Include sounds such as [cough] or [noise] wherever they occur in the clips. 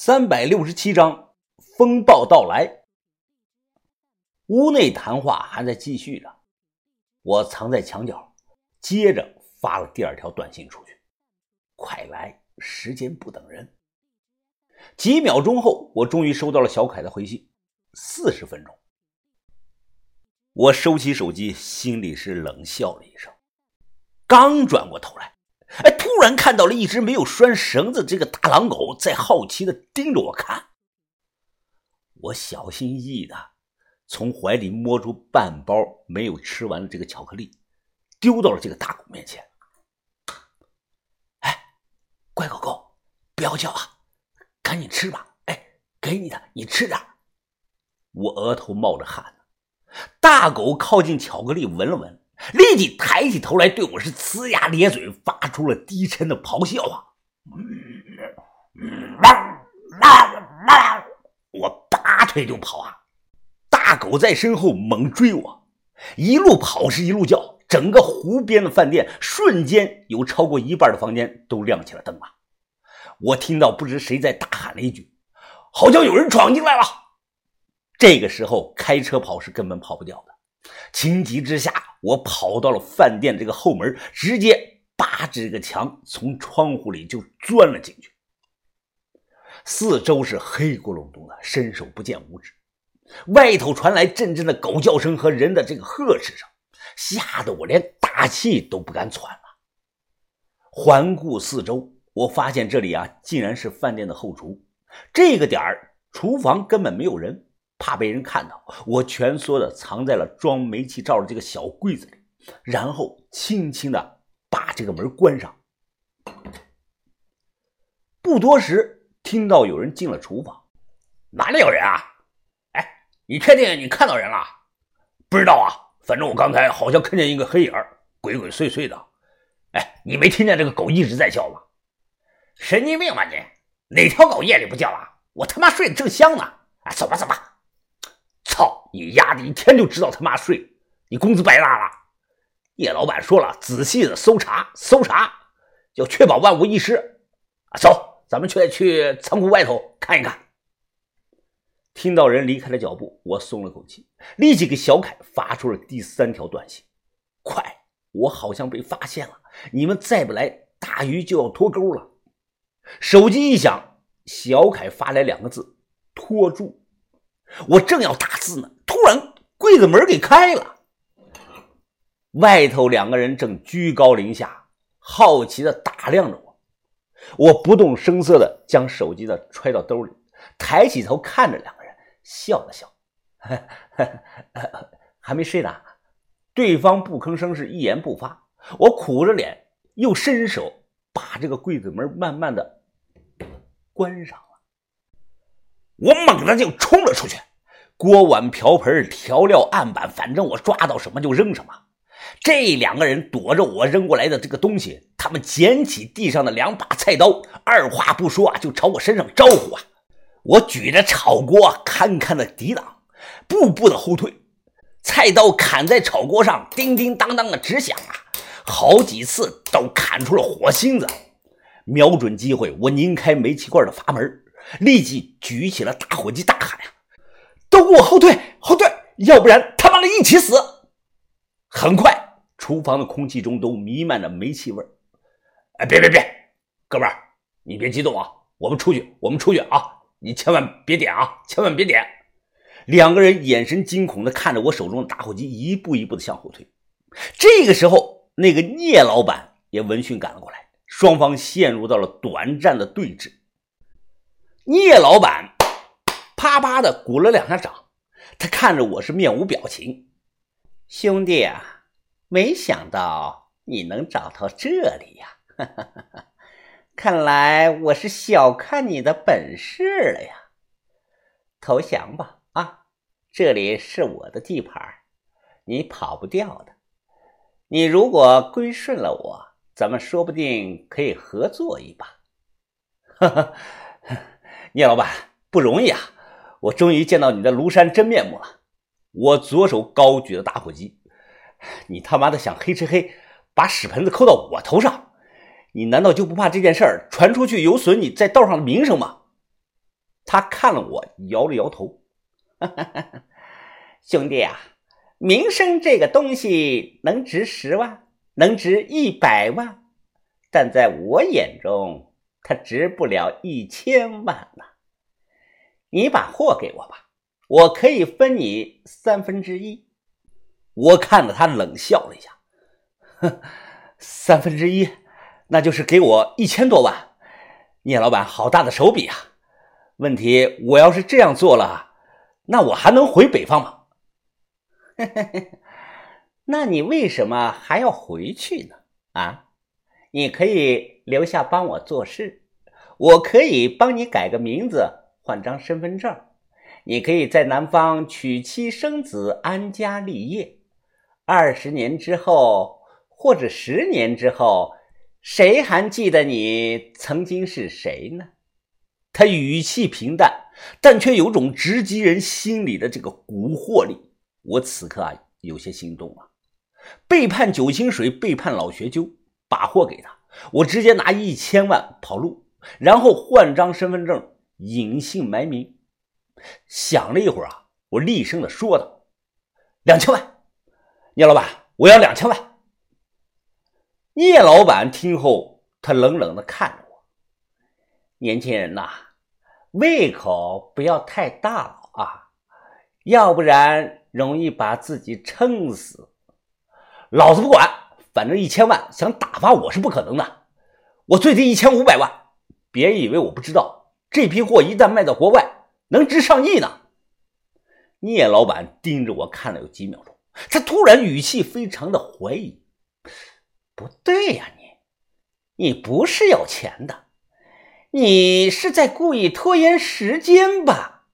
三百六十七章风暴到来。屋内谈话还在继续着，我藏在墙角，接着发了第二条短信出去：“快来，时间不等人。”几秒钟后，我终于收到了小凯的回信：“四十分钟。”我收起手机，心里是冷笑了一声。刚转过头来。哎！突然看到了一只没有拴绳子这个大狼狗在好奇的盯着我看。我小心翼翼的从怀里摸出半包没有吃完的这个巧克力，丢到了这个大狗面前。哎，乖狗狗，不要叫啊，赶紧吃吧！哎，给你的，你吃点。我额头冒着汗大狗靠近巧克力闻了闻。立即抬起头来，对我是呲牙咧嘴，发出了低沉的咆哮啊！我拔腿就跑啊！大狗在身后猛追我，一路跑是一路叫，整个湖边的饭店瞬间有超过一半的房间都亮起了灯啊！我听到不知谁在大喊了一句：“好像有人闯进来了！”这个时候开车跑是根本跑不掉的。情急之下，我跑到了饭店这个后门，直接扒着这个墙，从窗户里就钻了进去。四周是黑咕隆咚的，伸手不见五指。外头传来阵阵的狗叫声和人的这个呵斥声，吓得我连大气都不敢喘了。环顾四周，我发现这里啊，竟然是饭店的后厨。这个点儿，厨房根本没有人。怕被人看到，我蜷缩的藏在了装煤气灶的这个小柜子里，然后轻轻的把这个门关上。不多时，听到有人进了厨房，哪里有人啊？哎，你确定你看到人了？不知道啊，反正我刚才好像看见一个黑影，鬼鬼祟祟的。哎，你没听见这个狗一直在叫吗？神经病吧你？哪条狗夜里不叫啊？我他妈睡得正香呢！啊，走吧走吧。操你丫的！一天就知道他妈睡，你工资白拉了。叶老板说了，仔细的搜查，搜查，要确保万无一失。啊，走，咱们去去仓库外头看一看。听到人离开了脚步，我松了口气，立即给小凯发出了第三条短信：快，我好像被发现了，你们再不来，大鱼就要脱钩了。手机一响，小凯发来两个字：拖住。我正要打字呢，突然柜子门给开了，外头两个人正居高临下，好奇的打量着我。我不动声色的将手机的揣到兜里，抬起头看着两个人，笑了笑，[laughs] 还没睡呢。对方不吭声，是一言不发。我苦着脸，又伸手把这个柜子门慢慢的关上。我猛地就冲了出去，锅碗瓢盆、调料案板，反正我抓到什么就扔什么。这两个人躲着我扔过来的这个东西，他们捡起地上的两把菜刀，二话不说啊，就朝我身上招呼啊！我举着炒锅，堪堪的抵挡，步步的后退。菜刀砍在炒锅上，叮叮当当的直响啊，好几次都砍出了火星子。瞄准机会，我拧开煤气罐的阀门。立即举起了打火机，大喊：“呀，都给我后退，后退！要不然他妈的一起死！”很快，厨房的空气中都弥漫着煤气味哎，别别别，哥们儿，你别激动啊！我们出去，我们出去啊！你千万别点啊，千万别点！两个人眼神惊恐地看着我手中的打火机，一步一步地向后退。这个时候，那个聂老板也闻讯赶了过来，双方陷入到了短暂的对峙。聂老板啪啪的鼓了两下掌，他看着我是面无表情。兄弟啊，没想到你能找到这里呀！[laughs] 看来我是小看你的本事了呀！投降吧啊！这里是我的地盘，你跑不掉的。你如果归顺了我，咱们说不定可以合作一把。哈哈。聂老板不容易啊！我终于见到你的庐山真面目了。我左手高举着打火机，你他妈的想黑吃黑，把屎盆子扣到我头上？你难道就不怕这件事儿传出去有损你在道上的名声吗？他看了我，摇了摇头：“ [laughs] 兄弟啊，名声这个东西能值十万，能值一百万，但在我眼中，它值不了一千万呢。你把货给我吧，我可以分你三分之一。”我看着他，冷笑了一下：“哼，三分之一，那就是给我一千多万。聂老板，好大的手笔啊！”问题，我要是这样做了，那我还能回北方吗？[laughs] 那你为什么还要回去呢？啊，你可以留下帮我做事，我可以帮你改个名字，换张身份证，你可以在南方娶妻生子，安家立业。二十年之后，或者十年之后，谁还记得你曾经是谁呢？他语气平淡，但却有种直击人心里的这个蛊惑力。我此刻啊，有些心动啊！背叛九清水，背叛老学究，把货给他，我直接拿一千万跑路，然后换张身份证，隐姓埋名。想了一会儿啊，我厉声的说道：“两千万，聂老板，我要两千万。”聂老板听后，他冷冷的看着我：“年轻人呐。”胃口不要太大了啊，要不然容易把自己撑死。老子不管，反正一千万想打发我是不可能的，我最低一千五百万。别以为我不知道，这批货一旦卖到国外，能值上亿呢。聂老板盯着我看了有几秒钟，他突然语气非常的怀疑：“不对呀，你，你不是有钱的。”你是在故意拖延时间吧？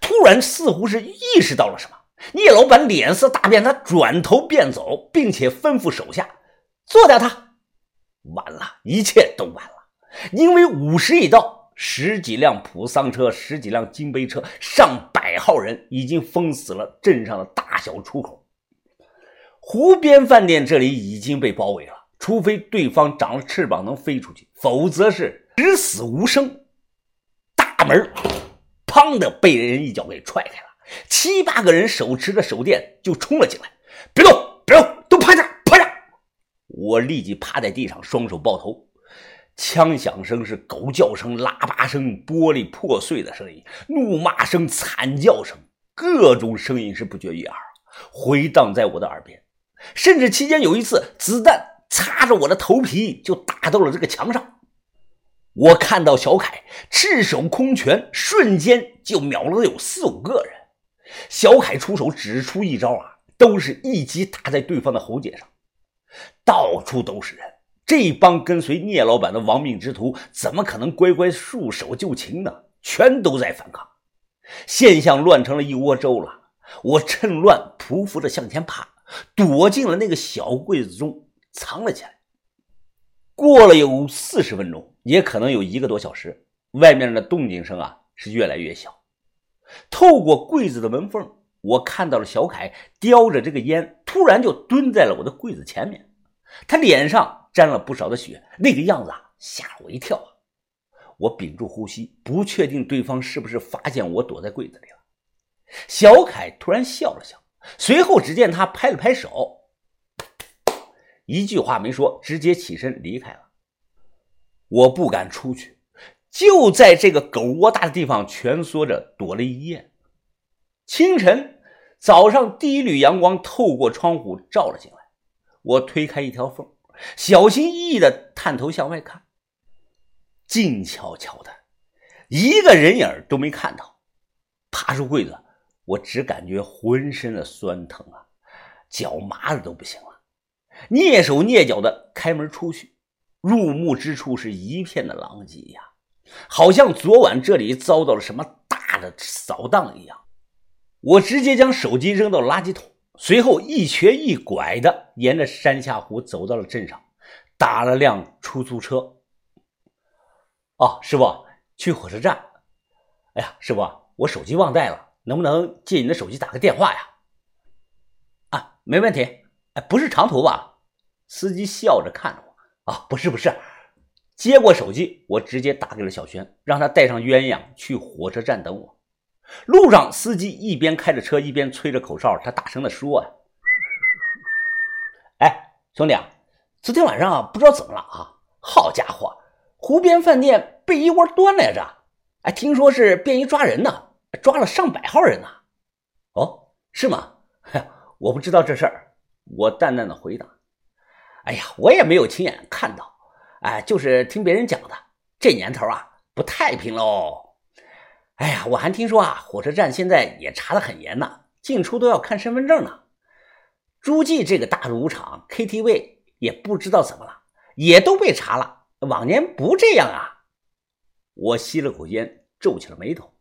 突然，似乎是意识到了什么，聂老板脸色大变，他转头便走，并且吩咐手下做掉他。完了，一切都完了，因为午时已到，十几辆普桑车，十几辆金杯车，上百号人已经封死了镇上的大小出口。湖边饭店这里已经被包围了，除非对方长了翅膀能飞出去，否则是。只死无生，大门砰的被人一脚给踹开了，七八个人手持着手电就冲了进来。别动，别动，都趴下，趴下！我立即趴在地上，双手抱头。枪响声是狗叫声、喇叭声、玻璃破碎的声音、怒骂声、惨叫声，各种声音是不绝于耳，回荡在我的耳边。甚至期间有一次，子弹擦着我的头皮就打到了这个墙上。我看到小凯赤手空拳，瞬间就秒了有四五个人。小凯出手只出一招啊，都是一击打在对方的喉结上。到处都是人，这帮跟随聂老板的亡命之徒怎么可能乖乖束手就擒呢？全都在反抗，现象乱成了一锅粥了。我趁乱匍匐着向前爬，躲进了那个小柜子中藏了起来。过了有四十分钟。也可能有一个多小时，外面的动静声啊是越来越小。透过柜子的门缝，我看到了小凯叼着这个烟，突然就蹲在了我的柜子前面。他脸上沾了不少的血，那个样子啊吓了我一跳啊！我屏住呼吸，不确定对方是不是发现我躲在柜子里了。小凯突然笑了笑，随后只见他拍了拍手，一句话没说，直接起身离开了。我不敢出去，就在这个狗窝大的地方蜷缩着躲了一夜。清晨，早上第一缕阳光透过窗户照了进来，我推开一条缝，小心翼翼地探头向外看，静悄悄的，一个人影都没看到。爬出柜子，我只感觉浑身的酸疼啊，脚麻的都不行了，蹑手蹑脚的开门出去。入目之处是一片的狼藉呀，好像昨晚这里遭到了什么大的扫荡一样。我直接将手机扔到垃圾桶，随后一瘸一拐的沿着山下湖走到了镇上，打了辆出租车。哦，师傅，去火车站。哎呀，师傅，我手机忘带了，能不能借你的手机打个电话呀？啊，没问题。哎，不是长途吧？司机笑着看着我。啊，不是不是，接过手机，我直接打给了小轩，让他带上鸳鸯去火车站等我。路上，司机一边开着车，一边吹着口哨，他大声的说：“啊，哎，兄弟啊，昨天晚上不知道怎么了啊？好家伙，湖边饭店被一窝端来着！哎，听说是便衣抓人呢，抓了上百号人呢。哦，是吗？[laughs] 我不知道这事儿。”我淡淡的回答：“哎呀，我也没有亲眼看到。”哎，就是听别人讲的，这年头啊不太平喽。哎呀，我还听说啊，火车站现在也查的很严呢，进出都要看身份证呢。诸暨这个大赌场 KTV 也不知道怎么了，也都被查了。往年不这样啊。我吸了口烟，皱起了眉头。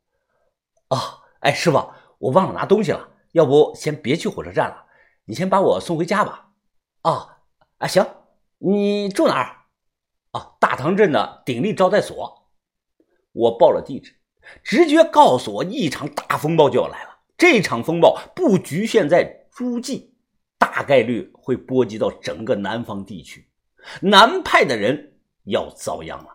哦，哎，师傅，我忘了拿东西了，要不先别去火车站了，你先把我送回家吧。哦，啊，行，你住哪儿？啊，大唐镇的鼎力招待所，我报了地址，直觉告诉我一场大风暴就要来了。这场风暴不局限在诸暨，大概率会波及到整个南方地区，南派的人要遭殃了。